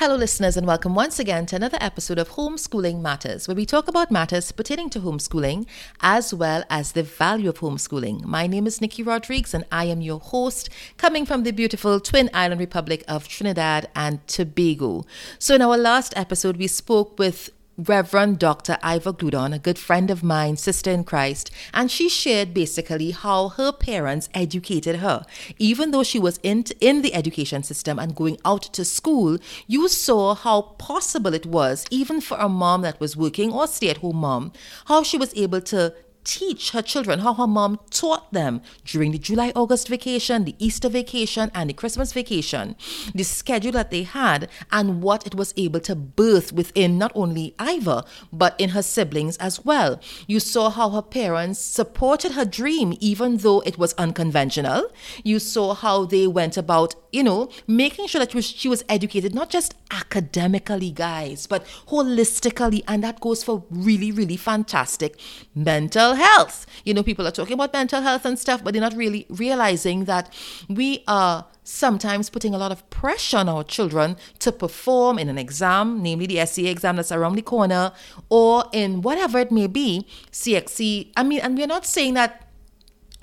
Hello, listeners, and welcome once again to another episode of Homeschooling Matters, where we talk about matters pertaining to homeschooling as well as the value of homeschooling. My name is Niki Rodrigues, and I am your host, coming from the beautiful Twin Island Republic of Trinidad and Tobago. So, in our last episode, we spoke with Reverend Dr. Iva Gloudon, a good friend of mine, sister in Christ, and she shared basically how her parents educated her. Even though she was in, in the education system and going out to school, you saw how possible it was, even for a mom that was working or stay at home mom, how she was able to teach her children how her mom taught them during the July August vacation, the Easter vacation, and the Christmas vacation, the schedule that they had, and what it was able to birth within not only Iva, but in her siblings as well. You saw how her parents supported her dream, even though it was unconventional. You saw how they went about, you know, making sure that she was educated, not just academically, guys, but holistically. And that goes for really, really fantastic mental health. You know, people are talking about mental health and stuff, but they're not really realizing that we are sometimes putting a lot of pressure on our children to perform in an exam, namely the SEA exam that's around the corner, or in whatever it may be, CXC. I mean, and we're not saying that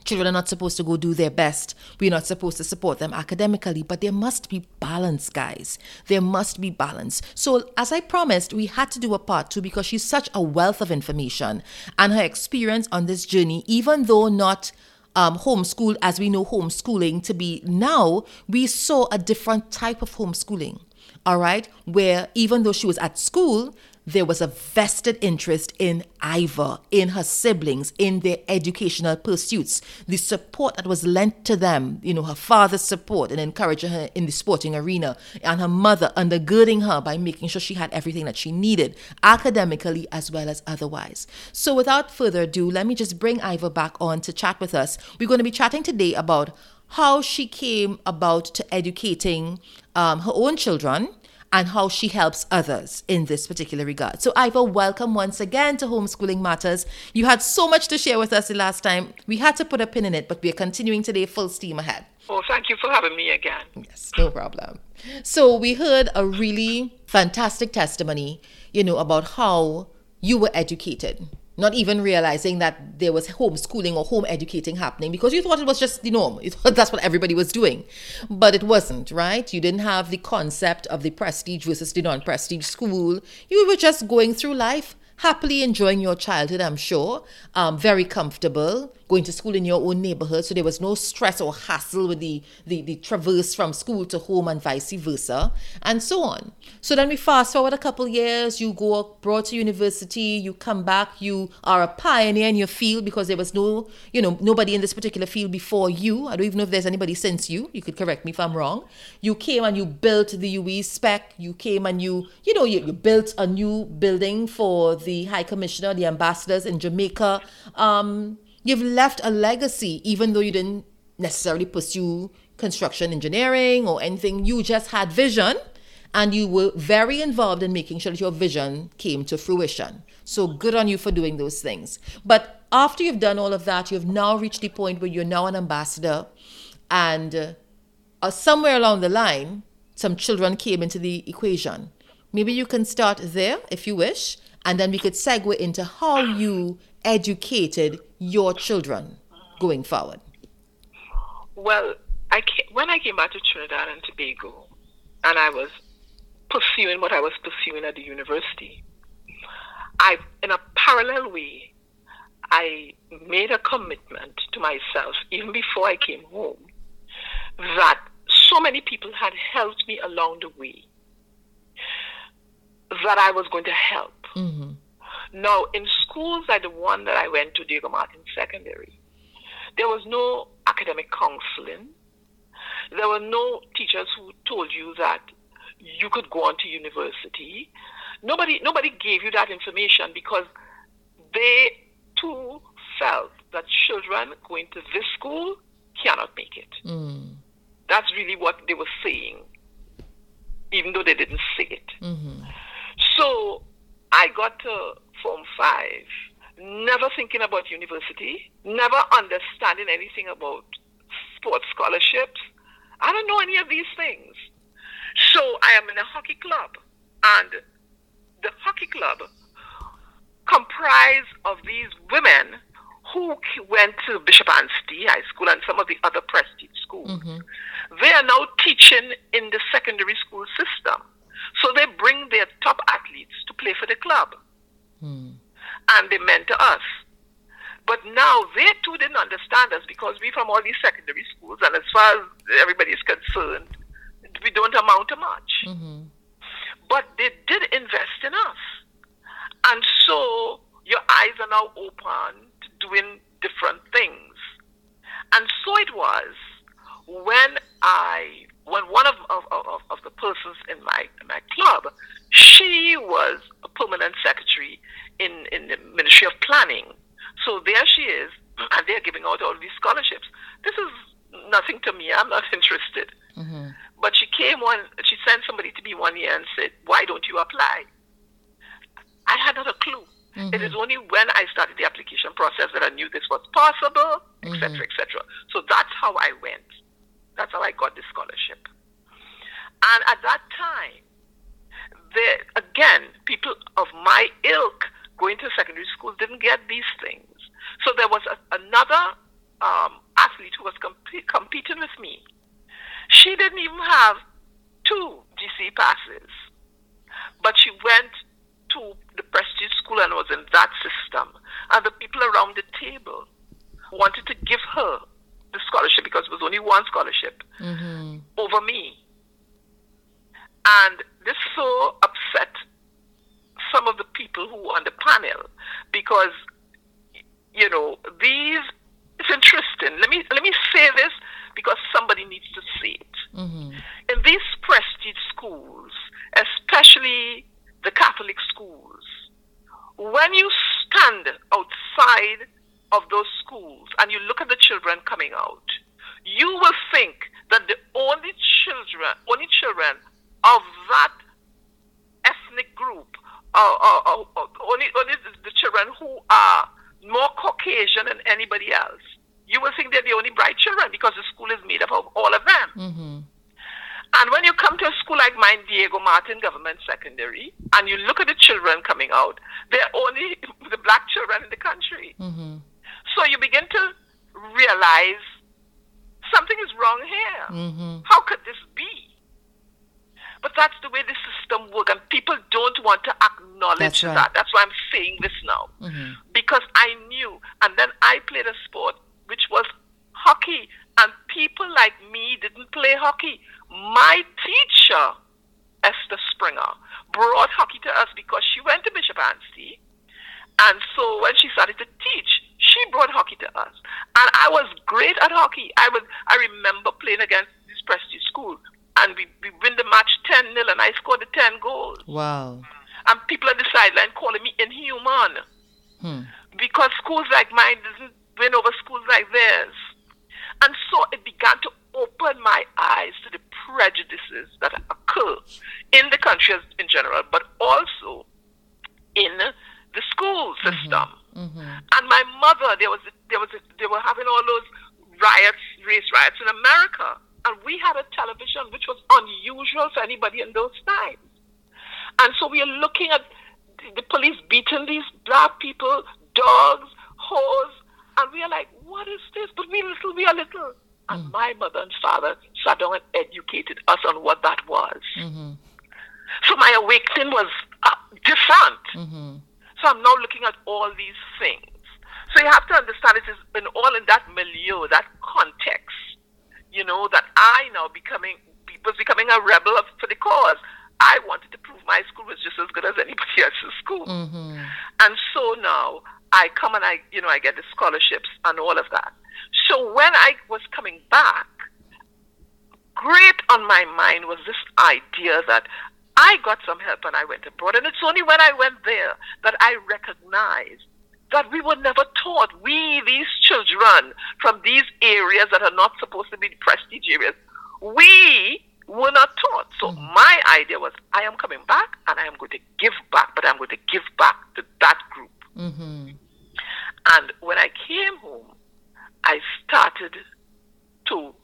Children are not supposed to go do their best. We're not supposed to support them academically, but there must be balance, guys. There must be balance. So, as I promised, we had to do a part two because she's such a wealth of information and her experience on this journey, even though not um, homeschooled as we know homeschooling to be now, we saw a different type of homeschooling. All right, where even though she was at school, there was a vested interest in Iva, in her siblings, in their educational pursuits, the support that was lent to them, you know, her father's support and encouraging her in the sporting arena, and her mother undergirding her by making sure she had everything that she needed, academically as well as otherwise. So, without further ado, let me just bring Iva back on to chat with us. We're going to be chatting today about how she came about to educating um, her own children and how she helps others in this particular regard. So, Iva, welcome once again to Homeschooling Matters. You had so much to share with us the last time. We had to put a pin in it, but we are continuing today full steam ahead. Oh, thank you for having me again. Yes, no problem. So, we heard a really fantastic testimony, you know, about how you were educated not even realizing that there was homeschooling or home educating happening because you thought it was just the norm. You thought that's what everybody was doing. But it wasn't, right? You didn't have the concept of the prestige versus the non prestige school. You were just going through life happily enjoying your childhood, I'm sure, um, very comfortable, going to school in your own neighborhood. So there was no stress or hassle with the, the, the traverse from school to home and vice versa, and so on. So then we fast forward a couple years, you go abroad to university, you come back, you are a pioneer in your field because there was no, you know, nobody in this particular field before you. I don't even know if there's anybody since you. You could correct me if I'm wrong. You came and you built the UWI SPEC. You came and you, you know, you, you built a new building for the High Commissioner, the ambassadors in Jamaica. Um, you've left a legacy, even though you didn't necessarily pursue construction engineering or anything. You just had vision and you were very involved in making sure that your vision came to fruition. So good on you for doing those things. But after you've done all of that, you've now reached the point where you're now an ambassador, and uh, somewhere along the line, some children came into the equation. Maybe you can start there if you wish, and then we could segue into how you educated your children going forward? Well, I came, when I came back to Trinidad and Tobago, and I was pursuing what I was pursuing at the university, I, in a parallel way, I made a commitment to myself, even before I came home, that so many people had helped me along the way that I was going to help. Mm-hmm. Now, in schools like the one that I went to, Diego Martin Secondary, there was no academic counseling. There were no teachers who told you that you could go on to university. Nobody, nobody gave you that information because they too felt that children going to this school cannot make it. Mm. That's really what they were saying, even though they didn't say it. Mm-hmm. So I got to Form 5, never thinking about university, never understanding anything about sports scholarships. I don't know any of these things. So I am in a hockey club, and the hockey club comprised of these women who went to Bishop Anstey High School and some of the other prestige schools. Mm-hmm. They are now teaching in the secondary school system. So they bring their top athletes to play for the club. Mm. And they mentor us. But now they too didn't understand us because we from all these secondary schools, and as far as everybody is concerned, we don't amount to much. Mm-hmm. But they did invest in us. And so your eyes are now open to doing different things. And so it was when I, when one of, of, of, of the persons in my, in my club, she was a permanent secretary in, in the Ministry of Planning. So there she is, and they're giving out all these scholarships. This is nothing to me. I'm not interested. Mm-hmm. But she came one, she sent somebody to me one year and said, Why don't you apply? I had not a clue. Mm-hmm. It is only when I started the application process that I knew this was possible, etc., mm-hmm. etc. So that's how I went. That's how I got the scholarship. And at that time, there again, people of my ilk going to secondary school didn't get these things. So there was a, another um, athlete who was comp- competing with me. She didn't even have two GC passes, but she went to the prestige school and was in that system. And the people around the table wanted to give her the scholarship because it was only one scholarship mm-hmm. over me. And this so upset some of the people who were on the panel because, you know, these, it's interesting. Let me, let me say this because somebody needs to see it. Mm-hmm. In these prestige schools, especially the Catholic schools, when you stand outside of those schools and you look at the children coming out, you will think that the only children, only children of that ethnic group, are, are, are, are only, only the, the children who are more Caucasian than anybody else. You will think they're the only bright children because the school is made up of all of them. Mm-hmm. And when you come to a school like mine, Diego Martin Government Secondary, and you look at the children coming out, they're only the black children in the country. Mm-hmm. So you begin to realize something is wrong here. Mm-hmm. How could this be? But that's the way the system works, and people don't want to acknowledge that's right. that. That's why I'm saying this now. Mm-hmm. Because I knew, and then I played a sport which was hockey, and people like me didn't play hockey. My teacher, Esther Springer, brought hockey to us because she went to Bishop Anstey. And so when she started to teach, she brought hockey to us. And I was great at hockey. I was I remember playing against this prestige school and we, we win the match 10 0 and I scored the 10 goals. Wow. And people at the sideline calling me inhuman. Hmm. Because schools like mine doesn't win over schools like theirs. And so it began to open my eyes to the prejudices that occur in the country in general, but also in the school system. Mm-hmm. Mm-hmm. And my mother, there was, there was, they were having all those riots, race riots in America, and we had a television which was unusual for anybody in those times. And so we are looking at the police beating these black people, dogs, hoes, and we are like, what is this? But we little, we are little. And mm. my mother and father sat down and educated us on what that was. Mm-hmm. So my awakening was uh, different. Mm-hmm. So I'm now looking at all these things. So you have to understand it is in all in that milieu, that context, you know, that I now becoming was becoming a rebel for the cause. I wanted to prove my school was just as good as anybody else's school. Mm-hmm. And so now I come and I, you know, I get the scholarships and all of that. So when I was coming back, great on my mind was this idea that I got some help and I went abroad. And it's only when I went there that I recognized that we were never taught. We, these children from these areas that are not supposed to be prestige areas, we were not taught. So mm my idea was I am coming back and I am going to give back, but I'm going to give back to that group. Mm-hmm. And when I came home, I started to,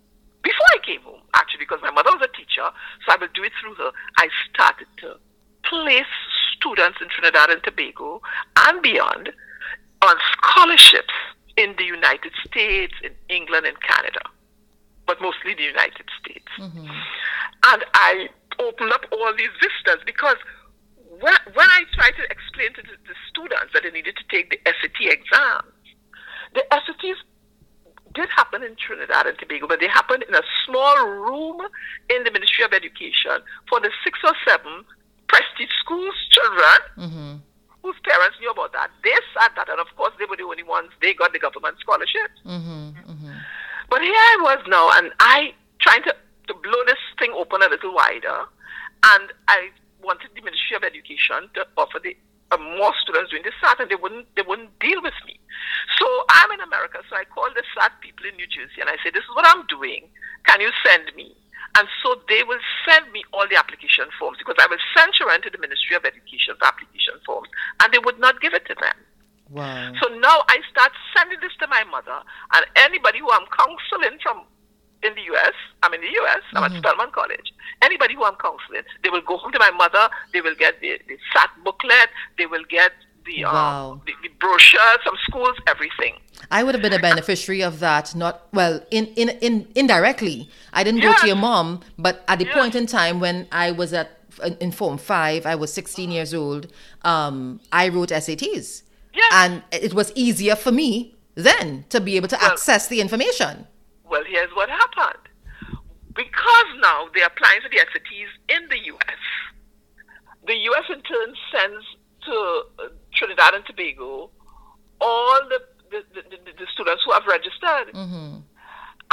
before I came home, actually, because my mother was a teacher, so I will do it through her. I started to place students in Trinidad and Tobago and beyond on scholarships in the United States, in England, and Canada, but mostly the United States. Mm-hmm. And I opened up all these vistas because when, when I tried to explain to the, the students that they needed to take the SAT exams, the SATs did happen in Trinidad and Tobago, but they happened in a small room in the Ministry of Education for the six or seven prestige schools children mm-hmm. whose parents knew about that. They sat that, and of course, they were the only ones, they got the government scholarships. Mm-hmm. Mm-hmm. But here I was now, and I trying to, to blow this thing open a little wider, and I wanted the Ministry of Education to offer the uh, more students doing the SAT, and they wouldn't they wouldn't deal with me. So I'm in America, so I called the SAT people in New Jersey, and I said, "This is what I'm doing. Can you send me?" And so they will send me all the application forms because I will send Sharon to the Ministry of Education for application forms, and they would not give it to them. Wow. So now I start sending this to my mother and anybody who I'm counseling from in the U.S. I'm in the U.S. I'm mm-hmm. at Spelman College. Anybody who I'm counseling, they will go home to my mother. They will get the, the SAT booklet. They will get the, um, wow. the, the brochure, some schools, everything. I would have been a beneficiary of that. Not well, in in, in indirectly. I didn't yes. go to your mom, but at the yes. point in time when I was at in Form Five, I was 16 years old. Um, I wrote SATs, yes. and it was easier for me then to be able to well, access the information. Well, here's what happened. Because now they're applying for the SATs in the U.S., the U.S. in turn sends to uh, Trinidad and Tobago all the, the, the, the students who have registered. Mm-hmm.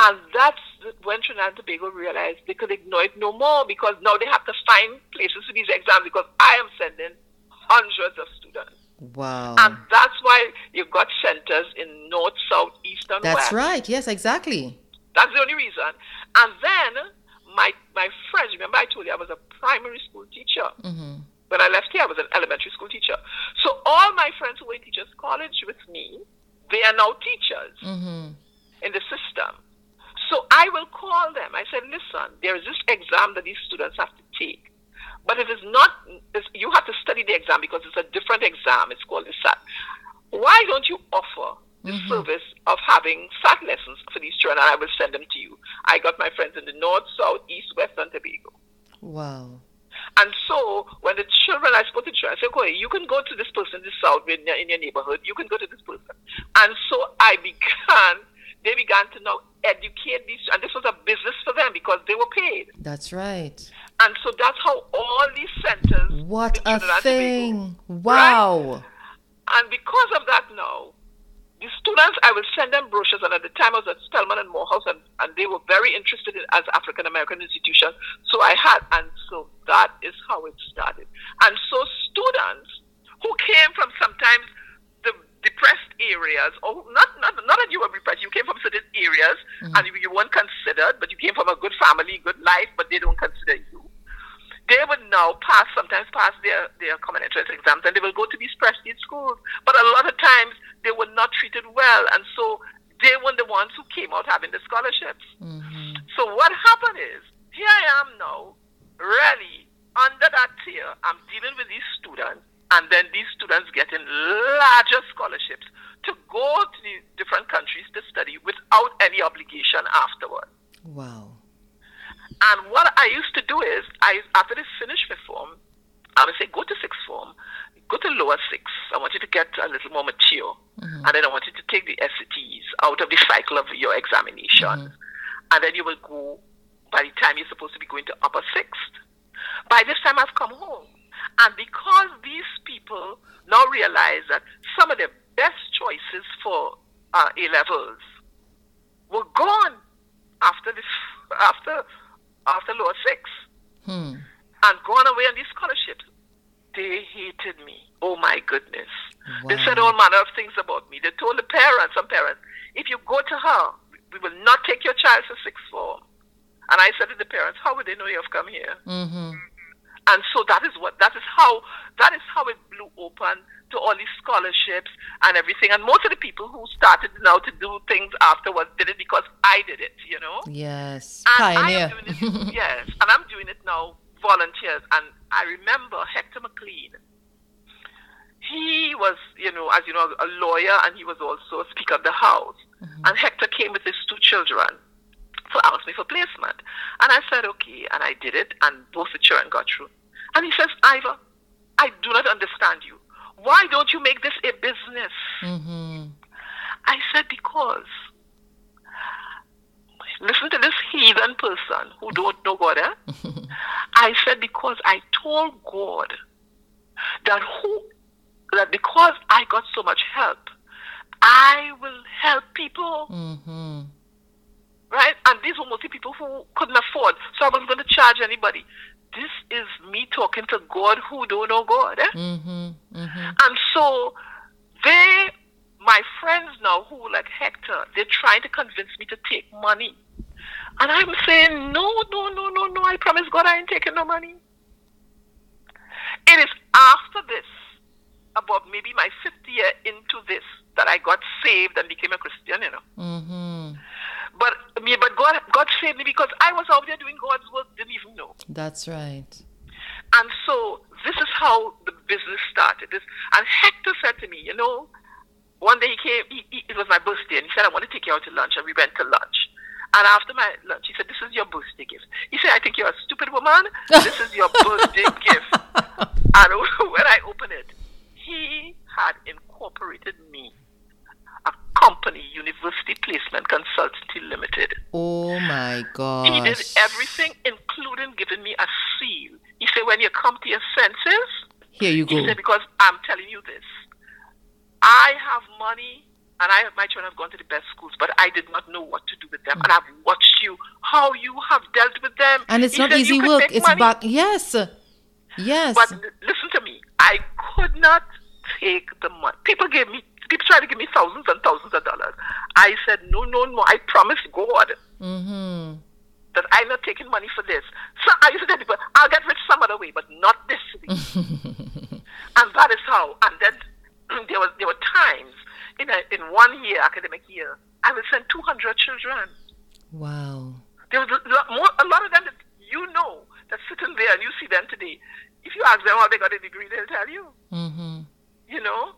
And that's when Trinidad and Tobago realized they could ignore it no more because now they have to find places for these exams because I am sending hundreds of students. Wow. And that's why you've got centers in north, south, east, and that's west. That's right. Yes, exactly. That's the only reason. And then my my friends, remember I told you I was a primary school teacher. Mm-hmm. When I left here, I was an elementary school teacher. So all my friends who were in teachers college with me, they are now teachers mm-hmm. in the system. So I will call them. I said, listen, there is this exam that these students have to take. But it is not, it's, you have to study the exam because it's a different exam. It's called the SAT. Why don't you offer the mm-hmm. service of having SAT lessons for these children, and I will send them to you. I got my friends in the north, south, east, west, and Tobago. Wow. And so when the children, I spoke to children, I said, okay, you can go to this person in the south in your, in your neighborhood. You can go to this person. And so I began, they began to now educate these, and this was a business for them because they were paid. That's right. And so that's how all these centers. What a thing! Tobago, wow. Right? And because of that now, the students, I will send them brochures, and at the time I was at Spelman and Morehouse, and, and they were very interested in as African American institutions. So I had, and so that is how it started. And so students who came from sometimes the depressed areas, or not not not that you were depressed, you came from certain areas, mm-hmm. and you, you weren't considered, but you came from a good family, good life, but they don't consider you they would now pass, sometimes pass their, their common entrance exams and they will go to these prestige schools. But a lot of times they were not treated well. And so they were the ones who came out having the scholarships. Mm-hmm. So what happened is, here I am now, really, under that tier, I'm dealing with these students, and then these students getting larger scholarships to go to the different countries to study without any obligation afterward. Wow. And what I used to do is, I after they finish fifth form, I would say, go to sixth form, go to lower six. I want you to get a little more mature. Mm-hmm. And then I want you to take the SATs out of the cycle of your examination. Mm-hmm. And then you will go, by the time you're supposed to be going to upper sixth. By this time, I've come home. And because these people now realize that some of their best choices for uh, A levels were gone after this, after after lower six hmm. and gone away on these scholarships. They hated me. Oh my goodness. Wow. They said all manner of things about me. They told the parents, some parents, if you go to her, we will not take your child to sixth form. And I said to the parents, how would they know you have come here? Mm-hmm. And so that is what that is how that is how it blew open to all these scholarships and everything. And most of the people who started now to do things afterwards did it because I did it, you know. Yes, And I pioneer. am doing it, yes, and I'm doing it now, volunteers. And I remember Hector McLean. He was, you know, as you know, a lawyer, and he was also a Speaker of the House. Mm-hmm. And Hector came with his two children to ask me for placement. And I said, okay, and I did it, and both the children got through. And he says, Iva, I do not understand you. Why don't you make this a business? mm-hmm. I said, because. Listen to this heathen person who don't know God. Eh? I said, because I told God that who that because I got so much help, I will help people. Mm-hmm. Right? And these were mostly people who couldn't afford. So I wasn't going to charge anybody. This is me talking to God who don't know God. Eh? Mm-hmm. Mm-hmm. And so they, my friends now who like Hector, they're trying to convince me to take money. And I'm saying, no, no, no, no, no, I promise God I ain't taking no money. It is after this, about maybe my fifth year into this, that I got saved and became a Christian, you know. Mm-hmm. But me, but God, God saved me because I was out there doing God's work, didn't even know. That's right. And so this is how the business started. This, and Hector said to me, you know, one day he came, he, he, it was my birthday, and he said, I want to take you out to lunch, and we went to lunch. And after my lunch, he said, this is your birthday gift. He said, I think you're a stupid woman. This is your birthday gift. And when I opened it, he had incorporated me, company, University Placement Consultancy Limited. Oh my God. He did everything, including giving me a seal. He said, when you come to your senses, Here you go. he said, because I'm telling you this, I have money and I my children have gone to the best schools, but I did not know what to do with them. And I've watched you, how you have dealt with them. And it's He not easy work. It's money, back. Yes. Yes. But listen to me. I could not take the money. People gave me, people tried to give me thousands and thousands of dollars. I said, no, no, no. I promise God mm-hmm. that I'm not taking money for this. So I used to tell people, I'll get rich some other way, but not this way. and that is how. And then there was there were times in a, in one year, academic year, I would send 200 children. Wow. There was a lot, more, a lot of them that you know that sitting there and you see them today. If you ask them how they got a degree, they'll tell you. Mm-hmm. You know,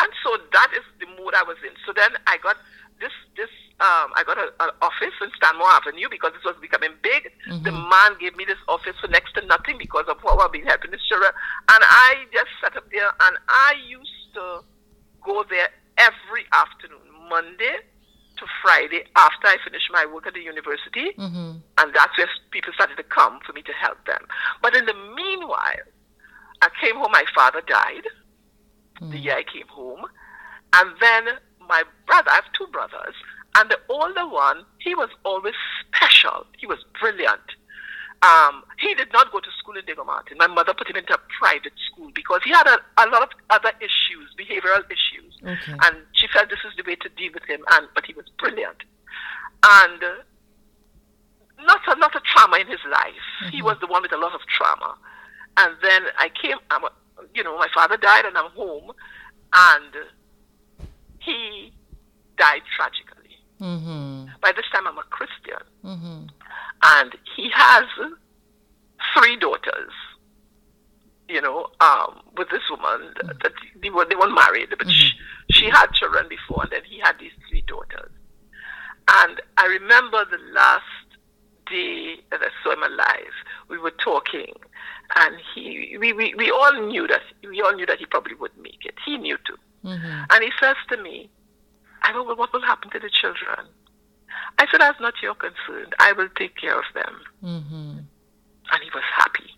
and so that is the mood I was in. So then I got this this um, I got an office in Stanmore Avenue because this was becoming big. The man gave me this office for next to nothing because of how I've been helping his children, and I just sat up there and I used to go there every afternoon, Monday to Friday after I finished my work at the university. Mm-hmm. And that's where people started to come for me to help them. But in the meanwhile, I came home, my father died the year I came home. And then my brother, I have two brothers, and the older one, he was always special. He was brilliant. Um, he did not go to school in Diego Martin. My mother put him into a private school because he had a, a lot of other issues, behavioral issues. Okay. And she felt this is the way to deal with him, and but he was brilliant. And uh, not a lot of trauma in his life. He was the one with a lot of trauma. And then I came, I'm, a- you know, my father died, and I'm home, and he died tragically. Mm-hmm. By this time, I'm a Christian, Mm-hmm. and he has three daughters. You know, um, with this woman that they were they were married, but she, she had children before, and then he had these three daughters. And I remember the last day that I saw him alive, we were talking, and he we, we, we all knew that we all knew that he probably would make it. He knew too. Mm-hmm. And he says to me, I don't know what will happen to the children? I said, that's not your concern. I will take care of them. Mm-hmm. And he was happy.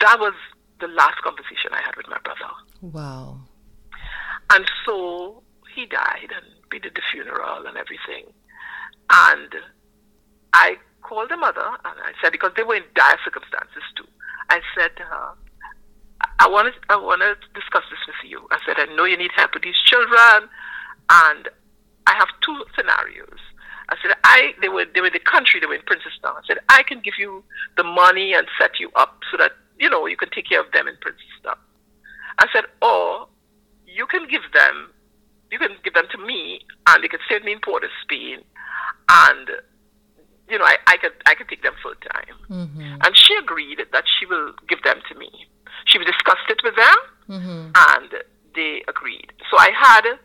That was the last conversation I had with my brother. Wow. And so he died, and we did the funeral and everything. And I called the mother, and I said, because they were in dire circumstances too. I said to her, I want to, I want to discuss this with you. I said, I know you need help with these children, and I have two scenarios. I said, I they were they were in the country, they were in Princestown. I said, I can give you the money and set you up so that, you know, you can take care of them in Princestown. I said, or you can give them you can give them to me and they can save me in Port of Spain and you know, I, I could I could take them full time. Mm-hmm. And she agreed that she will give them to me. She discussed it with them mm-hmm. and they agreed. So I had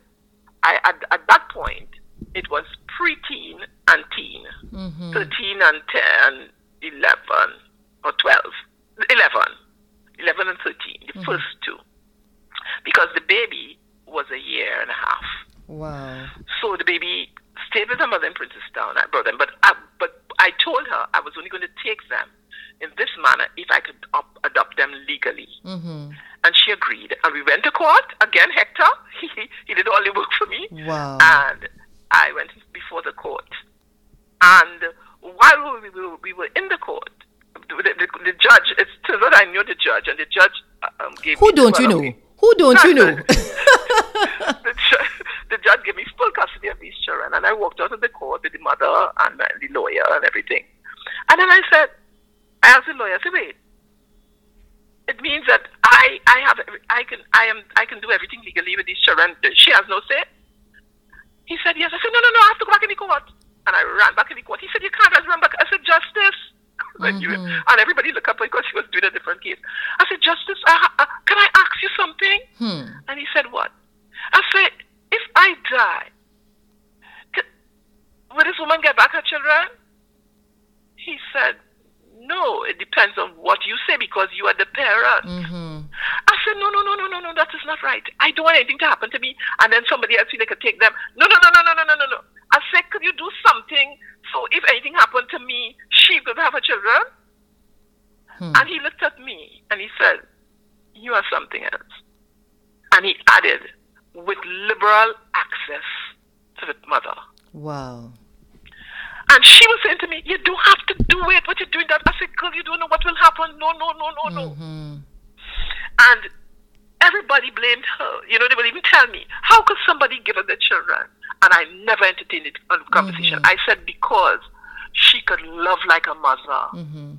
I at, at that point it was pre-teen and teen, mm-hmm. 13 and 10, 11 or 12, 11, 11 and 13, the mm-hmm. first two, because the baby was a year and a half. Wow. So the baby stayed with her mother in Princestown. I brought them, but I, but I told her I was only going to take them in this manner if I could op- adopt them legally. Mm-hmm. And she agreed. And we went to court. Again, Hector, he, he did all the work for me. Wow. And I went before the court. And while we were, we were in the court, the, the, the judge, it's turns out I knew the judge, and the judge um, gave Who don't you know? Who don't you know? The, judge gave me full custody of these children, and I walked out of the court with the mother and the lawyer and everything. And then I said, I asked the lawyer, I said, wait, it means that I, I have, I can, I am, I can do everything legally with these children. She has no say. He said, yes. I said, no, no, no, I have to go back in the court. And I ran back in the court. He said, you can't just run back. I said, justice. Mm-hmm. and everybody looked up because she was doing a different case. I said, Justice, uh, uh, can I ask you something? Hmm. And he said, What? I said, If I die, will this woman get back her children? He said, no, it depends on what you say because you are the parent. Mm-hmm. I said, no, no, no, no, no, no, that is not right. I don't want anything to happen to me. And then somebody else they could take them. No, no, no, no, no, no, no, no, no. I said, could you do something so if anything happened to me, she could have her children? Hmm. And he looked at me and he said, you are something else. And he added, with liberal access to the mother. Wow. And she was saying to me, You don't have to do it, but you're doing that. I said, Girl, you don't know what will happen. No, no, no, no, no. Mm-hmm. And everybody blamed her. You know, they would even tell me, How could somebody give up their children? And I never entertained it on conversation. Mm-hmm. I said, Because she could love like a mother. Mm-hmm.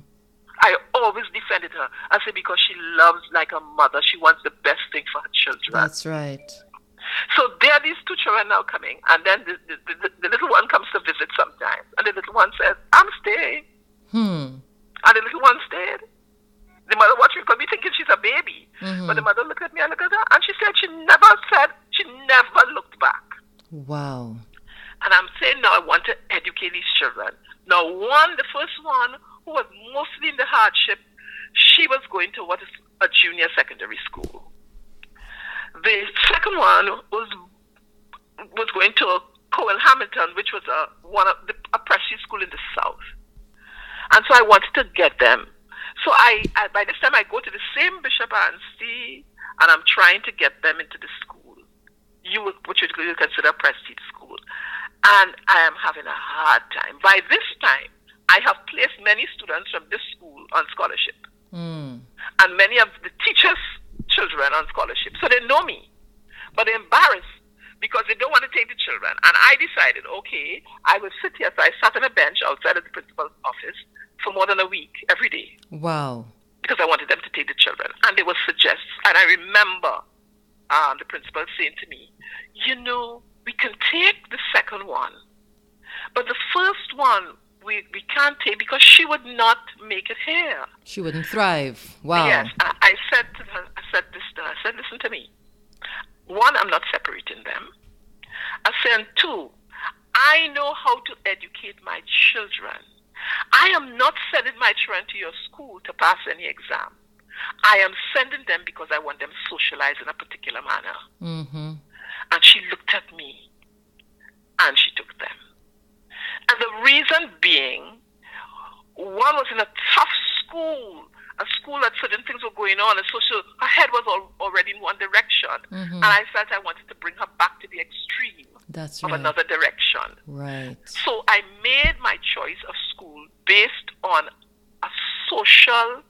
I always defended her. I said, Because she loves like a mother. She wants the best thing for her children. That's right. So there are these two children now coming, and then the, the, the, the, little one comes to visit sometimes, and the little one says, I'm staying. Hmm. And the little one stayed. The mother watched me because we thinking she's a baby. Mm-hmm. But the mother looked at me and looked at her, and she said she never said, she never looked back. Wow. And I'm saying now I want to educate these children. Now, one, the first one, who was mostly in the hardship, she was going to what is a junior secondary school. The second one was was going to Cowan Hamilton, which was a one of the, a prestige school in the south, and so I wanted to get them. So I, I by this time I go to the same Bishop and see, and I'm trying to get them into the school. You would, which you would consider a prestige school, and I am having a hard time. By this time, I have placed many students from this school on scholarship, mm. and many of the teachers children on scholarship. So they know me, but they're embarrassed because they don't want to take the children. And I decided, okay, I will sit here. So I sat on a bench outside of the principal's office for more than a week every day. Wow. Because I wanted them to take the children. And they would suggest, and I remember uh, the principal saying to me, you know, we can take the second one, but the first one we, we can't take because she would not make it here. She wouldn't thrive. Wow. Yes. I, I said to her, I said this to her, I said, listen to me. One, I'm not separating them. I said, two, I know how to educate my children. I am not sending my children to your school to pass any exam. I am sending them because I want them socialized in a particular manner. Mm-hmm. And she looked at me and she took them. And the reason being, one was in a tough school, a school that certain things were going on, and so she, her head was all, already in one direction. Mm-hmm. And I felt I wanted to bring her back to the extreme That's of right. another direction. Right. So I made my choice of school based on a social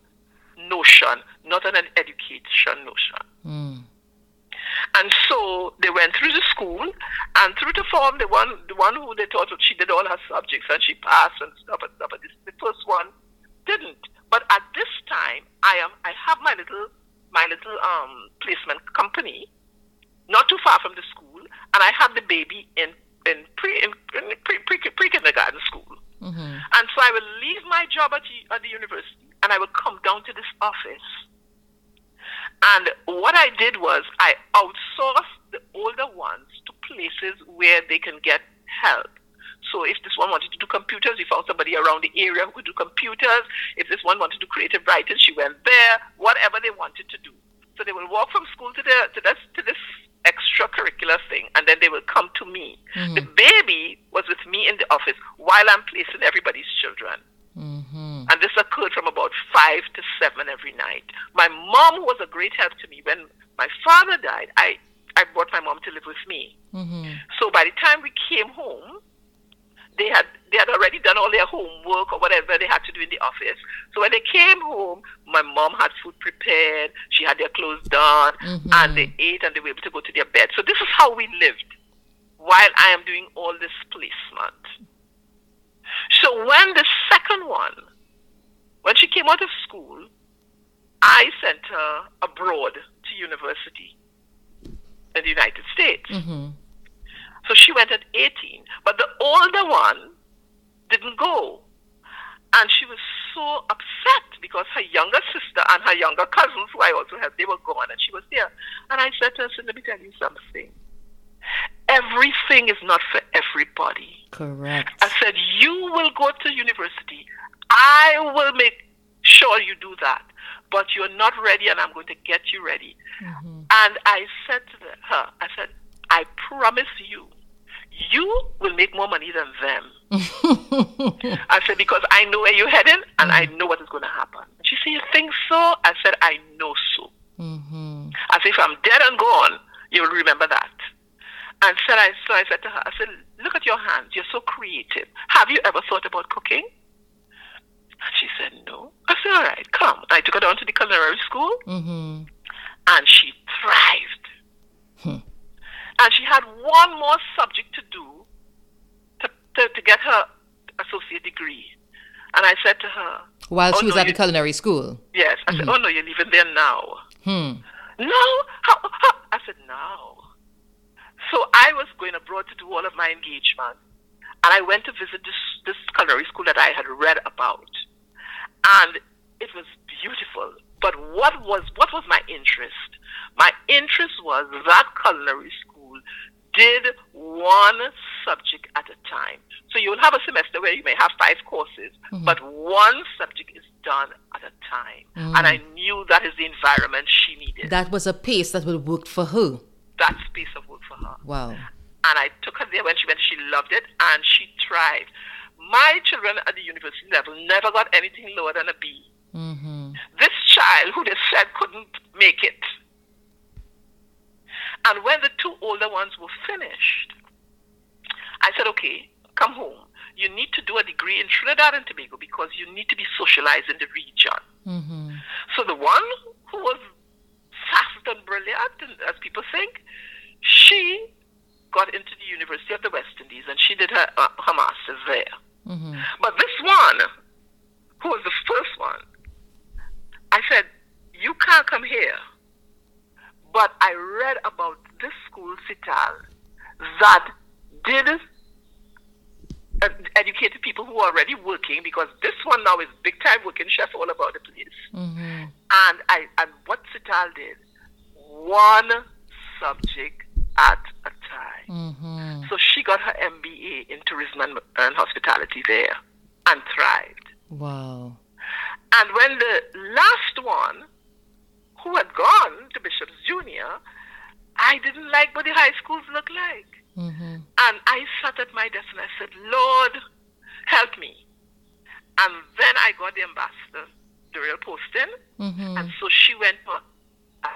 notion, not on an education notion. Mm. And so they went through the school, and through the form, the one, the one who they thought she did all her subjects and she passed and stuff and stuff. But this, the first one didn't. But at this time, I am, I have my little, my little um, placement company, not too far from the school, and I have the baby in in pre in, pre, pre, pre kindergarten school. Mm-hmm. And so I will leave my job at, at the university, and I will come down to this office and what I did was I outsourced the older ones to places where they can get help. So if this one wanted to do computers, we found somebody around the area who could do computers. If this one wanted to do creative writing, she went there. Whatever they wanted to do. So they will walk from school to the to this to this extracurricular thing, and then they will come to me. Mm-hmm. The baby was with me in the office while I'm placing everybody's children. Mm-hmm. And this occurred from about five to seven every night. My mom was a great help to me. When my father died, I, I brought my mom to live with me. Mm-hmm. So by the time we came home, they had they had already done all their homework or whatever they had to do in the office. So when they came home, my mom had food prepared, she had their clothes done, mm-hmm. and they ate and they were able to go to their bed. So this is how we lived while I am doing all this placement. So when the second one, when she came out of school, I sent her abroad to university in the United States. Mm-hmm. So she went at 18. But the older one didn't go. And she was so upset because her younger sister and her younger cousins, who I also have, they were gone and she was there. And I said to her, so Let me tell you something. Everything is not for everybody. Correct. I said, You will go to university. I will make sure you do that. But you're not ready, and I'm going to get you ready. Mm-hmm. And I said to the, her, I said, I promise you, you will make more money than them. I said, because I know where you're heading and mm-hmm. I know what is going to happen. She said, You think so? I said, I know so. Mm-hmm. I said, If I'm dead and gone, you'll remember that. And said I, so I said to her, I said, look at your hands. You're so creative. Have you ever thought about cooking? And she said, no. I said, all right, come. I took her down to the culinary school, mm-hmm. and she thrived. Hmm. And she had one more subject to do to, to, to get her associate degree. And I said to her, while oh, she was no, at the culinary school. Yes. I mm-hmm. said, oh no, you're leaving there now. Hmm. No. How, how? I said, no. So I was going abroad to do all of my engagement. And I went to visit this, this culinary school that I had read about. And it was beautiful. But what was what was my interest? My interest was that culinary school did one subject at a time. So you'll have a semester where you may have five courses, mm-hmm. but one subject is done at a time. Mm. And I knew that is the environment she needed. That was a pace that would work for her that piece of work for her. Wow. And I took her there when she went. She loved it and she thrived. My children at the university level never got anything lower than a B. Mm-hmm. This child, who they said couldn't make it, and when the two older ones were finished, I said, okay, come home. You need to do a degree in Trinidad and Tobago because you need to be socialized in the region. Mm-hmm. So the one who was fast and brilliant, as people think, she got into the University of the West Indies and she did her, uh, her master's there. Mm-hmm. But this one, who was the first one, I said, You can't come here. But I read about this school, Sital, that did uh, educated people who are already working because this one now is big time working chef all about the place. Mm-hmm. And I and what CITAL did, one subject at a time. Mm-hmm. So she got her MBA in tourism and, and hospitality there and thrived. Wow. And when the last one, who had gone to Bishop's Junior, I didn't like what the high schools look like. Mm-hmm. And I sat at my desk and I said, Lord, help me. And then I got the ambassador, the real posting. Mm-hmm. And so she went to a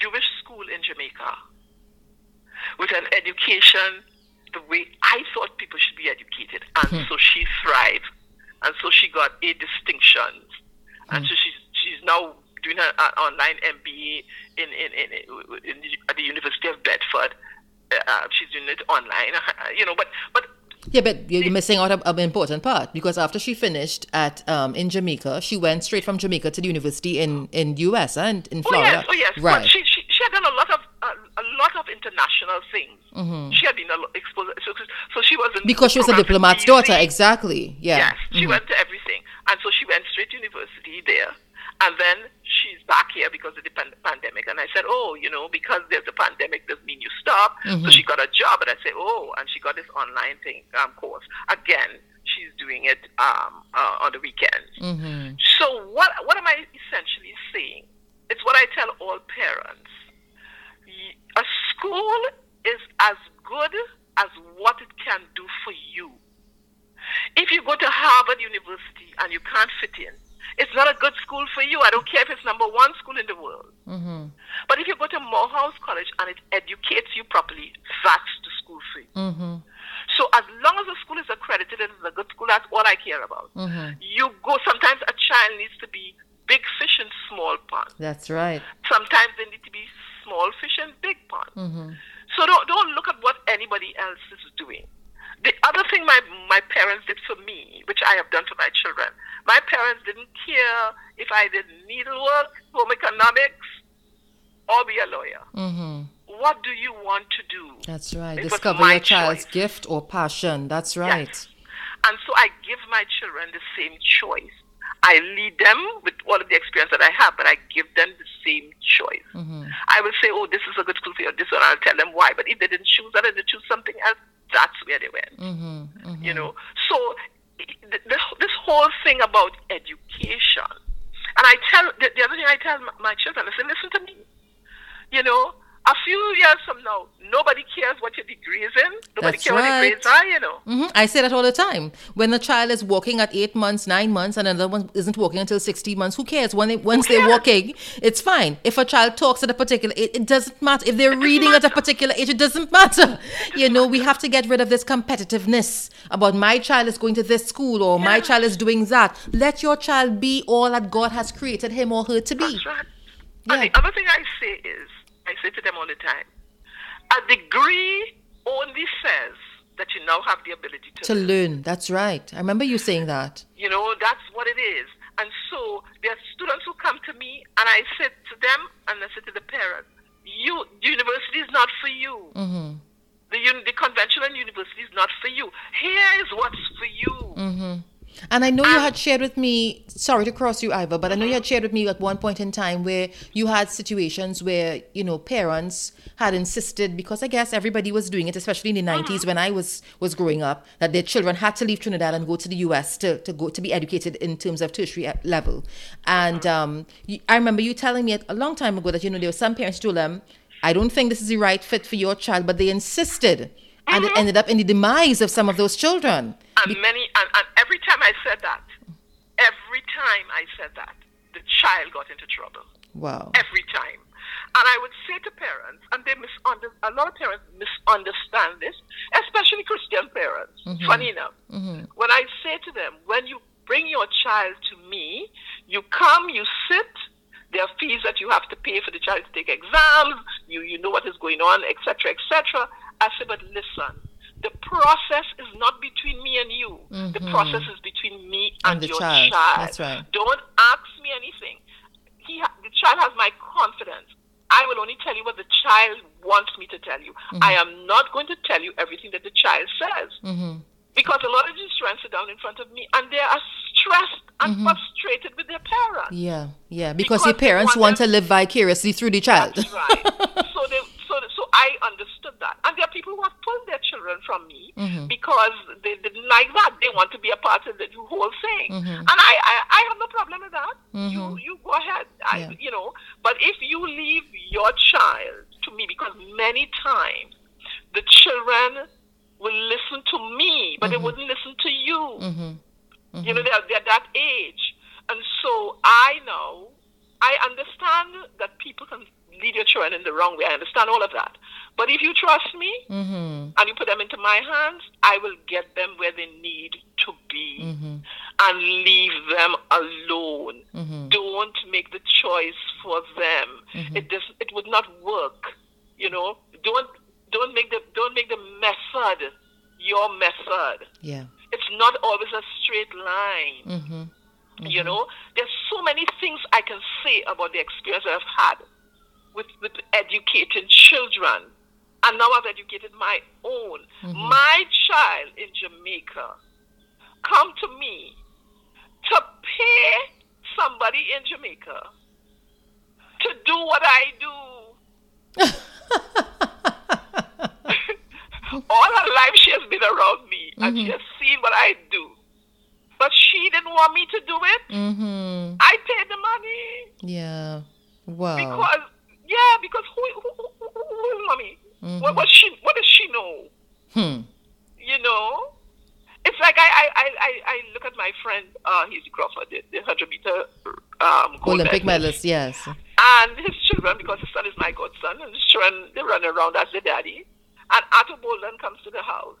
Jewish school in Jamaica with an education the way I thought people should be educated. And mm-hmm. so she thrived. And so she got eight distinctions. And so she's, she's now doing her uh, online MBA in, in, in, in, at the University of Bedford. Uh, she's doing it online, you know, but, but yeah, but you're missing out an important part because after she finished at um, in Jamaica, she went straight from Jamaica to the university in in US and in Florida. Oh yes, oh yes. Right. She, she, she had done a lot of uh, a lot of international things. Mm-hmm. She had been exposed, so, so she was because she was a diplomat's daughter. Exactly. Yeah. Yes, she mm-hmm. went to everything, and so she went straight to university there, and then she's back here because of the pan- pandemic. And I said, oh, you know, because there's a pandemic doesn't mean you stop. Mm-hmm. So she got a job, and I said, oh, and she got this online thing um, course again. She's doing it um, uh, on the weekends. Mm-hmm. So what what am I essentially saying? It's what I tell all parents a school is as good as what it can do for you. If you go to Harvard University and you can't fit in, it's not a good school for you. I don't care if it's number one school in the world. Mm-hmm. But if you go to Morehouse College and it educates you properly, that's the school for you. Mm-hmm. So as long as the school is accredited and it's a good school, that's all I care about. Mm-hmm. You go. Sometimes a child needs to be big fish in small pond. That's right. Sometimes they need to be small fish in big pond. Mm-hmm. So don't don't look at what anybody else is doing. The other thing my my parents did for me, which I have done to my children, my parents didn't care if I did needlework, home economics, or be a lawyer. Mm-hmm. What do you want to do? That's right. It Discover your child's choice. gift or passion. That's right. Yes. And so I give my children the same choice. I lead them with all of the experience that I have, but I give them the same choice. Mm-hmm. I will say, oh, this is a good school for you, this one, I'll tell them why. But if they didn't choose that and they choose something else, that's where they went. Mm-hmm. Mm-hmm. You know? So this, this whole thing about education, and I tell, the, the other thing I tell my, my children, I say, listen to me. You know, a few years from now, nobody cares what your degree is in. Nobody That's cares right. what your grades are, you know. Mm-hmm. I say that all the time. When a child is walking at eight months, nine months, and another one isn't walking until 60 months, who cares? When they, once they're walking, it's fine. If a child talks at a particular age, it doesn't matter. If they're reading at a particular age, it doesn't matter. It you know, matter. we have to get rid of this competitiveness about my child is going to this school or yeah. my child is doing that. Let your child be all that God has created him or her to be. That's right. Yeah. And the other thing I say is, I say to them all the time, a degree only says that you now have the ability to, to learn. learn. That's right. I remember you saying that. You know, that's what it is. And so there are students who come to me and I say to them and I say to the parents, you, the university is not for you. Mm-hmm. The, the conventional university is not for you. Here is what's for you. Mm-hmm. And I know you had shared with me, sorry to cross you, Iva, but I know you had shared with me at one point in time where you had situations where, you know, parents had insisted, because I guess everybody was doing it, especially in the 90s uh-huh. when I was, was growing up, that their children had to leave Trinidad and go to the US to, to go to be educated in terms of tertiary level. And uh-huh. um, I remember you telling me a long time ago that, you know, there were some parents who told them, I don't think this is the right fit for your child, but they insisted and it mm-hmm. ended up in the demise of some of those children. And Be- many, and, and every time I said that, every time I said that, the child got into trouble. Wow. Every time. And I would say to parents, and they misunderstand, a lot of parents misunderstand this, especially Christian parents. Mm-hmm. Funny enough, mm-hmm. when I say to them, when you bring your child to me, you come, you sit, there are fees that you have to pay for the child to take exams, you, you know what is going on, etc., etc. I said, but listen, the process is not between me and you. Mm-hmm. The process is between me and, and your child. child. That's right. Don't ask me anything. He ha- the child has my confidence. I will only tell you what the child wants me to tell you. Mm-hmm. I am not going to tell you everything that the child says. Mm-hmm. Because a lot of these students sit down in front of me and they are stressed and mm-hmm. frustrated with their parents. Yeah, yeah. Because, because your parents want, want to live vicariously through the child. That's right. so they I understood that. And there are people who have pulled their children from me mm-hmm. because they didn't like that. They want to be a part of the whole thing. Mm-hmm. And I, I, I have no problem with that. Mm-hmm. You you go ahead. I, yeah. you know. But if you leave your child to me, because many times the children will listen to me, but they mm-hmm. wouldn't listen to you. Mm-hmm. You know, they're, they're that age. And so I know I understand that people can lead your children in the wrong way. I understand all of that. But if you trust me Mm-hmm. and you put them into my hands, I will get them where they need to be Mm-hmm. and leave them alone. Mm-hmm. Don't make the choice for them. Mm-hmm. It does. It would not work. You know. Don't don't make the don't make the method your method. Yeah. It's not always a straight line. Mm-hmm. You know, there's so many things I can say about the experience I've had with, with educating children. And now I've educated my own. My child in Jamaica come to me to pay somebody in Jamaica to do what I do. All her life she has been around me and she has seen what I do. But she didn't want me to do it. Mm-hmm. I paid the money Yeah. Wow. because yeah, because who who, who, who, who is mommy? What what she what does she know? Hmm. You know, it's like I I, I, I, look at my friend uh Hasely Crawford, the, the hundred meter um gold Olympic medalist. yes. and his children because his son is my godson and his children they run around as the daddy. And Ato Boldon comes to the house.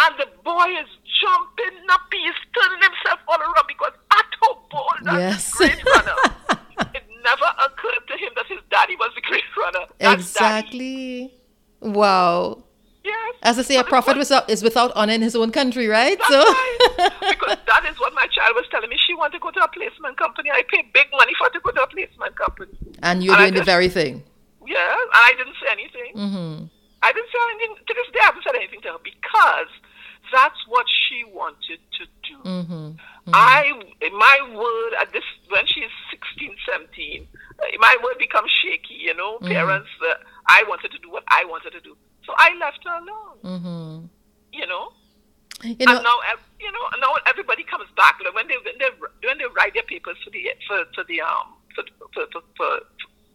And the boy is jumping up, he's turning himself all around because Ato Boldon Yes. is the great runner. it never occurred to him that his daddy was the great runner. That's daddy. exactly. Wow. Yes. As I say, a But it prophet was- is without honor in his own country, right? That's so, right. because that is what my child was telling me. She wanted to go to a placement company. I pay big money for her to go to a placement company. and you're And doing the very thing. Yeah, and I didn't say anything. Mm-hmm. I didn't say anything to this day. I haven't said anything to her because that's what she wanted to do. Mm-hmm. I, my word at this when she's 16, 17, uh, my word becomes shaky. You know, parents. Uh, I wanted to do what I wanted to do, so I left her alone. Mm-hmm. You know, You know, and now you know now everybody comes back Like, when they when they when they write their papers for the for, for the um for, for, for, for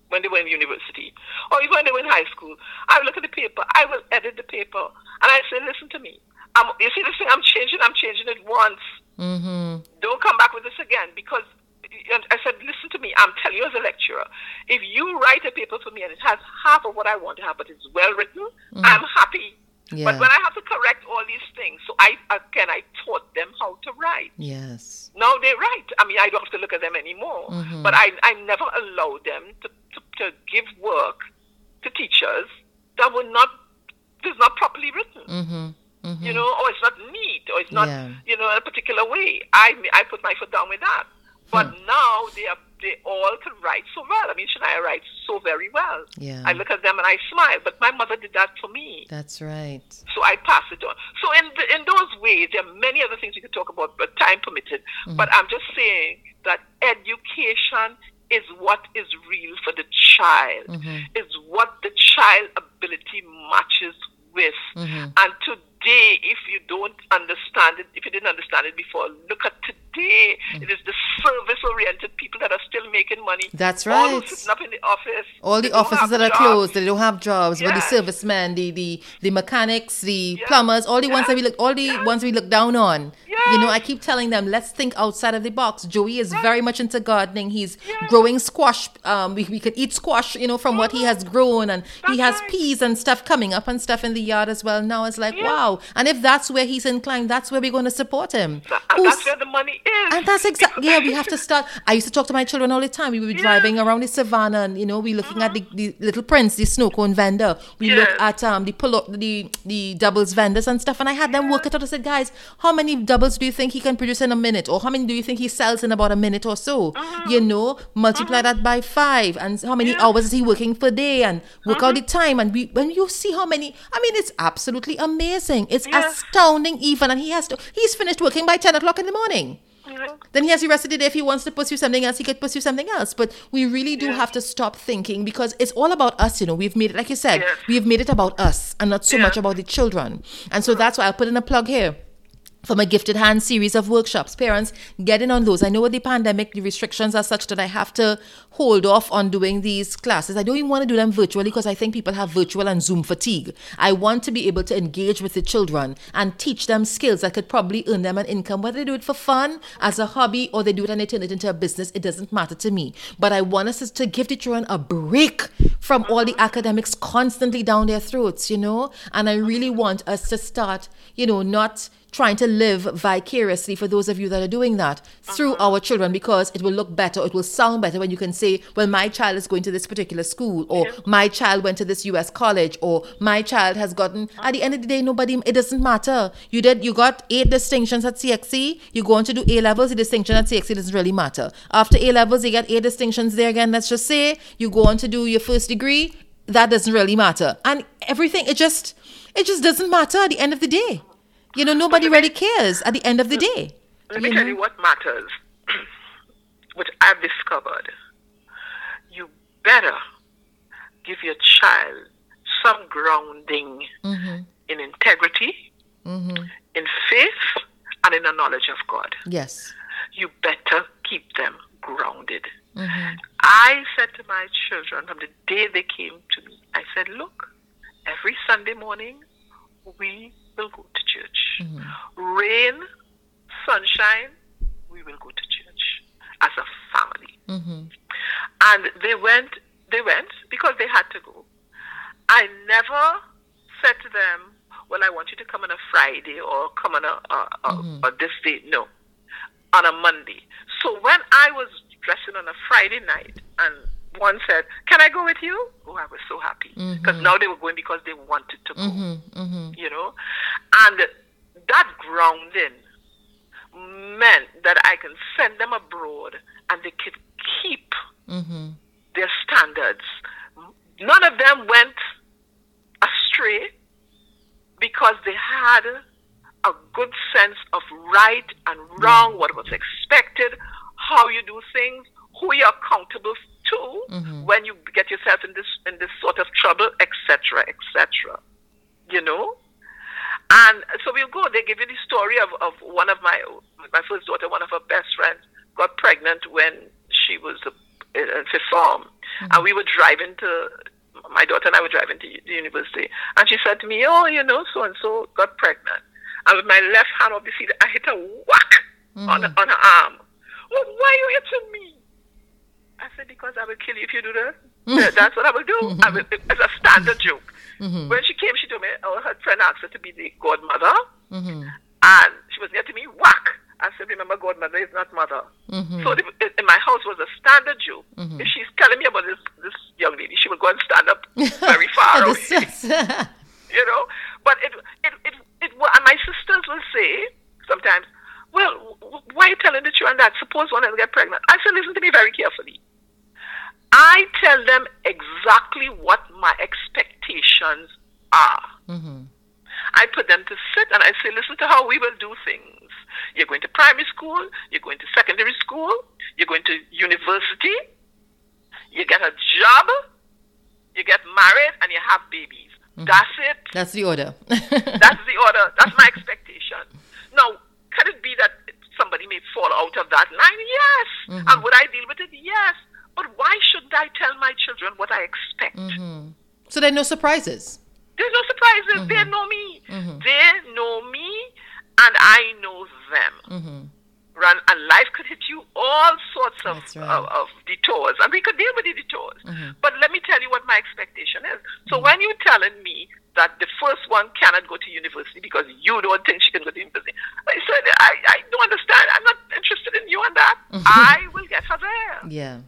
when they were in university or even when they were in high school. I look at the paper. I will edit the paper, and I say, listen to me. I'm, you see this thing I'm changing. I'm changing it once. mm-hmm. Don't come back with this again because. And I said, listen to me. I'm telling you as a lecturer. If you write a paper for me and it has half of what I want to have, but it's well written, I'm happy. Yeah. But when I have to correct all these things, so I again I taught them how to write. Yes. Now they write. I mean, I don't have to look at them anymore. Mm-hmm. But I I never allowed them to, to, to give work to teachers that were not is not properly written. Mm-hmm. Mm-hmm. You know, or it's not neat, or it's not Yeah. you know in a particular way. I I put my foot down with that. But Hmm. now they are they all can write so well. I mean, Shania writes so very well. Yeah. I look at them and I smile. But my mother did that for me. That's right. So I pass it on. So in the, in those ways, there are many other things we could talk about, but time permitted. Hmm. But I'm just saying that education is what is real for the child. Mm-hmm. Is what the child ability matches with. Mm-hmm. And today, if you don't understand it, if you didn't understand it before, look at today. It is the service-oriented people that are still making money. That's right. who sitting up in the office. All the offices that are jobs. closed, they don't have jobs. But the Yes. servicemen, the the the mechanics, the Yeah. plumbers, all the ones that we look, all the ones we look down on. You know, I keep telling them, let's think outside of the box. Joey is very much into gardening. He's growing squash. Um, we, we could eat squash, you know, from what he has grown, and he has right. peas and stuff coming up and stuff in the yard as well. Now it's like, wow. And if that's where he's inclined, that's where we're going to support him. And Who's- that's where the money. and that's exactly yeah. We have to start. I used to talk to my children all the time. We would be Yeah. Uh-huh. driving around the savannah, and you know, we looking at the, the little prince, the snow cone vendor. We look at um the pull up the the doubles vendors and stuff. And I had them work it out. I said, guys, how many doubles do you think he can produce in a minute, or how many do you think he sells in about a minute or so? Uh-huh. You know, multiply that by five, and how many hours is he working per day, and work Uh-huh. out the time. And we when you see how many, I mean, it's absolutely amazing. It's astounding, even. And he has to. He's finished working by ten o'clock in the morning. Then he has the rest of the day. If he wants to pursue something else, he could pursue something else. But we really do Yeah. have to stop thinking because it's all about us. You know, we've made it, like you said, Yes. we've made it about us and not so Yeah. much about the children. And so mm. that's why I'll put in a plug here from a gifted hand series of workshops. Parents, get in on those. I know with the pandemic, the restrictions are such that I have to hold off on doing these classes. I don't even want to do them virtually because I think people have virtual and Zoom fatigue. I want to be able to engage with the children and teach them skills that could probably earn them an income, whether they do it for fun, as a hobby, or they do it and they turn it into a business. It doesn't matter to me. But I want us to give the children a break from all the academics constantly down their throats, you know? And I really want us to start, you know, not trying to live vicariously for those of you that are doing that through uh-huh. our children because it will look better, it will sound better when you can say, well, my child is going to this particular school, or yeah. my child went to this US college, or my child has gotten. At the end of the day, nobody, it doesn't matter. You did, you got eight distinctions at CXC, you go on to do A levels, the distinction at CXC doesn't really matter. After A levels, you get eight distinctions there again. Let's just say you go on to do your first degree, that doesn't really matter. And everything, it just, it just doesn't matter at the end of the day. You know, nobody really cares at the end of the day. Let me know? tell you what matters, which I've discovered. You better give your child some grounding mm-hmm. in integrity, mm-hmm. in faith, and in the knowledge of God. Yes. You better keep them grounded. Mm-hmm. I said to my children from the day they came to me, I said, look, every Sunday morning we will go to church. Mm-hmm. Rain, sunshine, we will go to church as a family. Mm-hmm. And they went, they went because they had to go. I never said to them, well, I want you to come on a Friday or come on a, a, a, mm-hmm. a this day. No, on a Monday. So when I was dressing on a Friday night and one said, "Can I go with you?" Oh, I was so happy because mm-hmm. now they were going because they wanted to go. Mm-hmm, mm-hmm. You know, and that grounding meant that I can send them abroad and they could keep mm-hmm. their standards. None of them went astray because they had a good sense of right and wrong, what was expected, how you do things, who you're accountable to mm-hmm. when you get yourself in this in this sort of trouble, etc., etc. You know, and so we'll go. They give you the story of, of one of my my first daughter, one of her best friends, got pregnant when she was in fifth form, mm-hmm. and we were driving to. My daughter and I were driving to the university, and she said to me, "Oh, you know, so and so got pregnant." And with my left hand, obviously, I hit a whack mm-hmm. on on her arm. Well, why are you hitting me? I said, because I will kill you if you do that. Mm-hmm. That's what I will do. I will, it's a standard joke. Mm-hmm. When she came, she told me, oh, her friend asked her to be the godmother. Mm-hmm. And she was near to me, whack. I said, remember, godmother is not mother. Mm-hmm. So the, in my house was a standard joke. Mm-hmm. If she's telling me about this, this young lady, she will go and stand up very far away. you know? But it, it, it, it, and my sisters will say sometimes, well, why are you telling the children that? Suppose one of them get pregnant. I said, listen to me very carefully. I tell them exactly what my expectations are. Mm-hmm. I put them to sit and I say, listen to how we will do things. You're going to primary school, you're going to secondary school, you're going to university, you get a job, you get married, and you have babies. Mm-hmm. That's the order. That's the order. That's my expectation. Now, could it be that somebody may fall out of that line? Yes. Mm-hmm. And would I deal with it? Yes. But why shouldn't I tell my children what I expect? Mm-hmm. So there are no surprises. There's no surprises. Mm-hmm. They know me. Mm-hmm. They know me, and I know them. Mm-hmm. Run and life could hit you all sorts of, right. of, of, detours, and we could deal with the detours. Mm-hmm. But let me tell you what my expectation is. So mm-hmm. when you're telling me that the first one cannot go to university because you don't think she can go to university, I said I, I don't understand. I'm not interested in you and that. I will get her there. Yeah.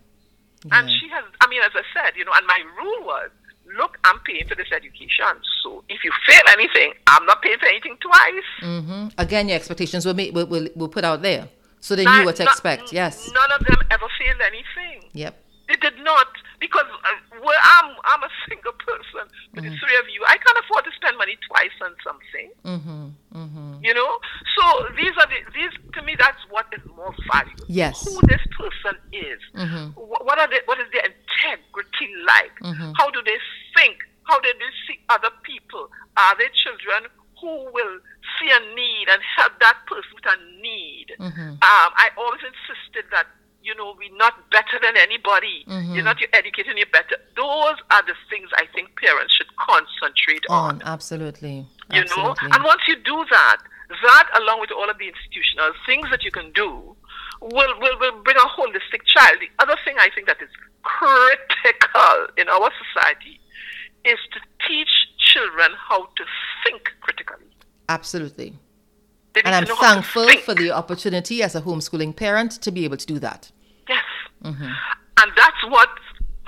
Yeah. And she has, I mean, as I said, you know, and my rule was, look, I'm paying for this education. So if you fail anything, I'm not paying for anything twice. Mm-hmm. Again, your expectations were, made, will will will put out there. So they knew what to not, expect, yes. None of them ever failed anything. Yep. They did not, because uh, well, I'm, I'm a single person with mm-hmm. the three of you. I can't afford to spend money twice on something. Mm-hmm. Mm-hmm. You know? So these are the, these, to me, that's what is more valuable. Yes. Who this person is. Mm-hmm. What, are they, what is their integrity like? Mm-hmm. How do they think? How do they see other people? Are they children who will see a need and help that person with a need. Mm-hmm. Um, I always insisted that you know we're not better than anybody. Mm-hmm. You're not you're educated, you're better. Those are the things I think parents should concentrate on. on. Absolutely. You Absolutely. know, and once you do that, that along with all of the institutional things that you can do will, will, will bring a holistic child. The other thing I think that is critical in our society is to teach children how to think critically. Absolutely. And I'm thankful for the opportunity as a homeschooling parent to be able to do that. Yes. Mm-hmm. And that's what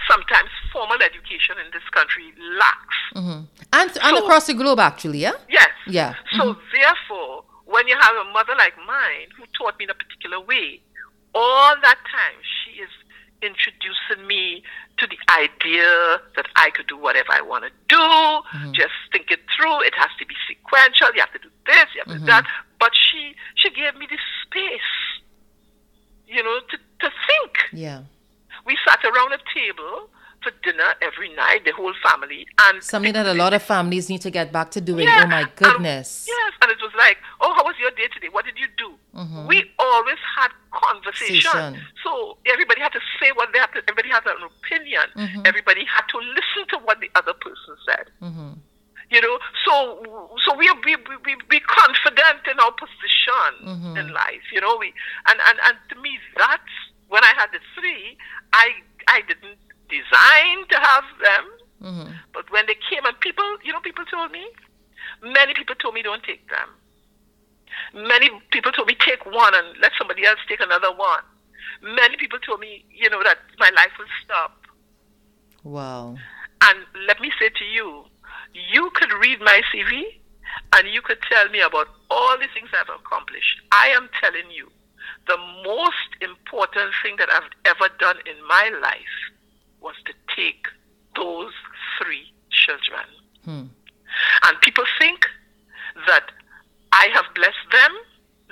sometimes formal education in this country lacks. Mm-hmm. And, and so, across the globe, actually, yeah? Yes. Yeah. So, mm-hmm. therefore, when you have a mother like mine who taught me in a particular way, all that time she is introducing me to the idea that I could do whatever I want to do. Mm-hmm. Just think it through. It has to be sequential. You have to do this. You have to mm-hmm. do that. But she she gave me the space, you know, to to think. Yeah. We sat around a table for dinner every night, the whole family. And something that a lot of families need to get back to doing. Yeah, oh my goodness. And, yes, and it was like, oh, how was your day today? What did you do? Mm-hmm. We always had conversation. So everybody had to say what they had to. Everybody had an opinion. Mm-hmm. Everybody had to listen to what the other person said. Mm-hmm. You know, so so we we we we confident in our position mm-hmm. in life. You know, we and and and to me that's when I had the three, I I didn't designed to have them. Mm-hmm. But when they came and people, you know, people told me, many people told me don't take them. Many people told me take one and let somebody else take another one. Many people told me, you know, that my life will stop. Wow. And let me say to you, you could read my CV and you could tell me about all the things I've accomplished. I am telling you, the most important thing that I've ever done in my life was to take those three children. Hmm. And people think that I have blessed them.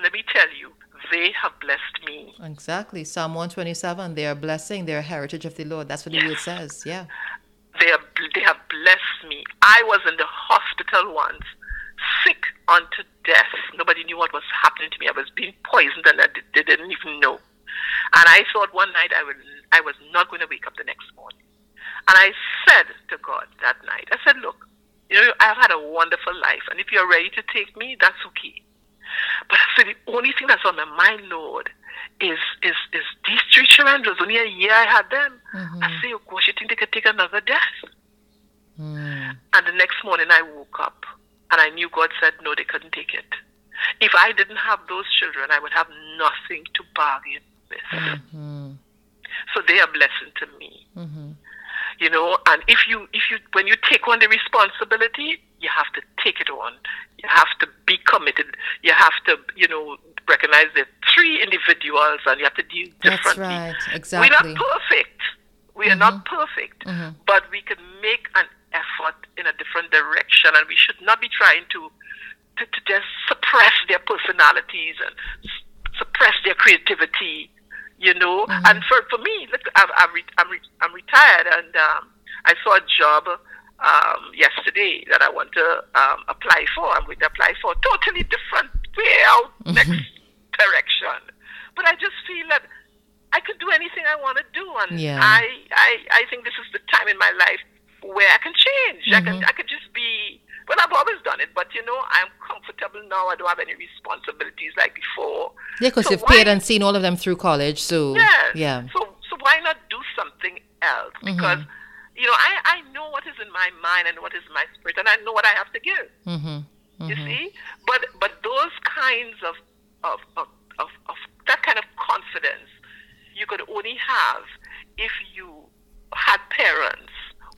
Let me tell you, they have blessed me. Exactly. Psalm 127, they are blessing, they are heritage of the Lord. That's what yes. the word says. Yeah. They, are, they have blessed me. I was in the hospital once, sick unto death. Nobody knew what was happening to me. I was being poisoned and I they didn't even know. And I thought one night I would I was not going to wake up the next morning. And I said to God that night, I said, look, you know, I've had a wonderful life, and if you're ready to take me, that's okay. But I said, the only thing that's on my mind, Lord, is is is these three children. It was only a year I had them. Mm-hmm. I say, oh gosh, you think they could take another death? Mm. And the next morning I woke up, and I knew God said, no, they couldn't take it. If I didn't have those children, I would have nothing to bargain Mm-hmm. So they are blessing to me. Mm-hmm. You know, and if you if you when you take on the responsibility, you have to take it on. You have to be committed. You have to, you know, recognize that three individuals and you have to deal differently. That's right. Exactly. We're not perfect. We are mm-hmm. not perfect. Mm-hmm. But we can make an effort in a different direction and we should not be trying to to, to just suppress their personalities and suppress their creativity you know. Mm-hmm. And for for me, look, I've, I've re- I'm re- I'm retired, and um, I saw a job um, yesterday that I want to um, apply for. I'm going to apply for totally different way out mm-hmm. next direction. But I just feel that I could do anything I want to do, and yeah. I, I I think this is the time in my life where I can change. Mm-hmm. I can I can just be well, I've always done it, but you know, I'm comfortable now. I don't have any responsibilities like before. Yeah, because so you've paid and seen all of them through college, so yes. yeah. So, so why not do something else? Mm-hmm. Because mm-hmm. you know, I I know what is in my mind and what is in my spirit, and I know what I have to give. Mm-hmm. You mm-hmm. see, but but those kinds of of, of of of that kind of confidence you could only have if you had parents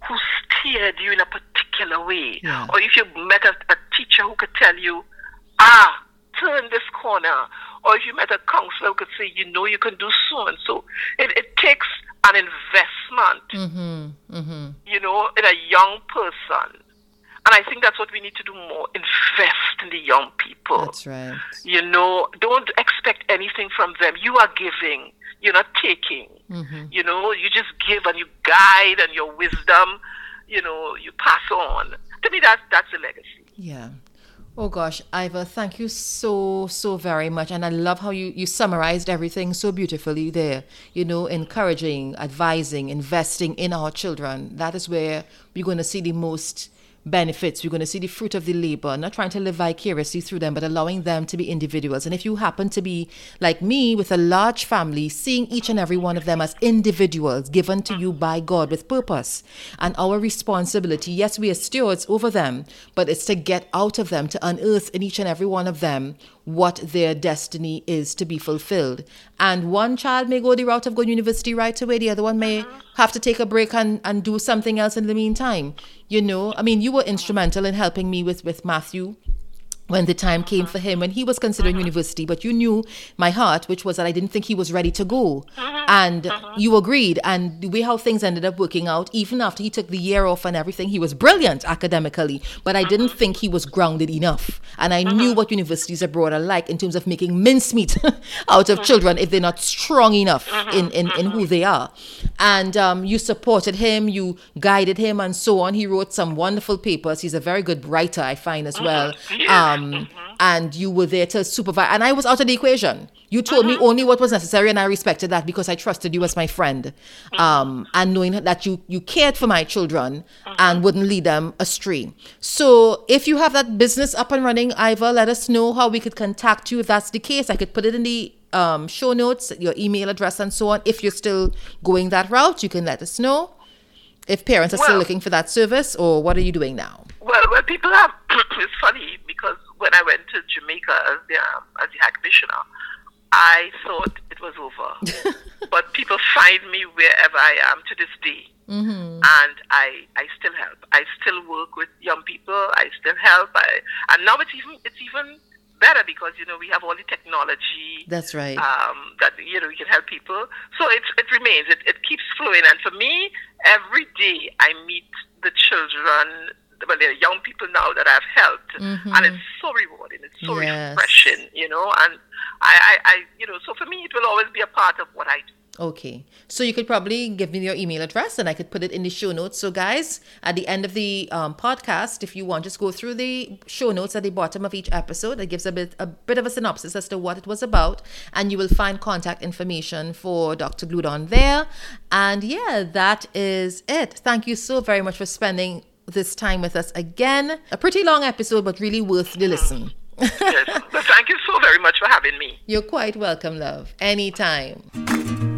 who steered you in a particular way. Yeah. Or if you met a, a teacher who could tell you, ah, turn this corner. Or if you met a counselor who could say, you know, you can do so and so. It, it takes an investment, mm-hmm, mm-hmm. you know, in a young person. And I think that's what we need to do more invest the young people. That's right. You know, don't expect anything from them. You are giving, you're not taking. Mm-hmm. You know, you just give and you guide and your wisdom, you know, you pass on. To me, that's, that's a legacy. Yeah. Oh gosh, Iva, thank you so, so very much. And I love how you, you summarized everything so beautifully there. You know, encouraging, advising, investing in our children. That is where we're going to see the most benefits. We're going to see the fruit of the labor, not trying to live vicariously through them, but allowing them to be individuals. And if you happen to be like me with a large family, seeing each and every one of them as individuals given to you by God with purpose and our responsibility, yes, we are stewards over them, but it's to get out of them, to unearth in each and every one of them what their destiny is to be fulfilled. And one child may go the route of going to university right away, the other one may have to take a break and, and do something else in the meantime. You know, I mean, you were instrumental in helping me with, with Matthew when the time came for him when he was considering uh-huh. university but you knew my heart which was that i didn't think he was ready to go. Uh-huh. and uh-huh. you agreed. And the way how things ended up working out even after he took the year off and everything he was brilliant academically but i didn't think he was grounded enough. And i knew what universities abroad are like in terms of making mincemeat out of children if they're not strong enough in, in, in who they are. And um, you supported him you guided him and so on. He wrote some wonderful papers. He's a very good writer i find as well. Um, um, mm-hmm. and you were there to supervise. And I was out of the equation. You told me mm-hmm. only what was necessary, and I respected that because I trusted you as my friend, mm-hmm. um, and knowing that you you cared for my children and wouldn't lead them astray. So, if you have that business up and running, Iva, let us know how we could contact you if that's the case. I could put it in the um, show notes, your email address, and so on. If you're still going that route, you can let us know. If parents are well, still looking for that service, or what are you doing now? Well, well, people have. it's funny because when I went to Jamaica as the um, as the High Commissioner, I thought it was over. but people find me wherever I am to this day, mm-hmm. and I I still help. I still work with young people. I still help. I, and now it's even it's even better because you know we have all the technology. That's right. Um, that you know we can help people. So it it remains. It it keeps flowing. And for me, every day I meet the children well, there are young people now that I've helped, mm-hmm. and it's so rewarding. It's so yes. refreshing, you know. And I, I, I, you know, so for me, it will always be a part of what I do. Okay. So you could probably give me your email address and I could put it in the show notes. So, guys, at the end of the um, podcast, if you want, just go through the show notes at the bottom of each episode. It gives a bit, a bit of a synopsis as to what it was about. And you will find contact information for Dr. Gloudon there. And yeah, that is it. Thank you so very much for spending this time with us again. A pretty long episode, but really worth the listen. yes. But thank you so very much for having me. You're quite welcome, love. Anytime.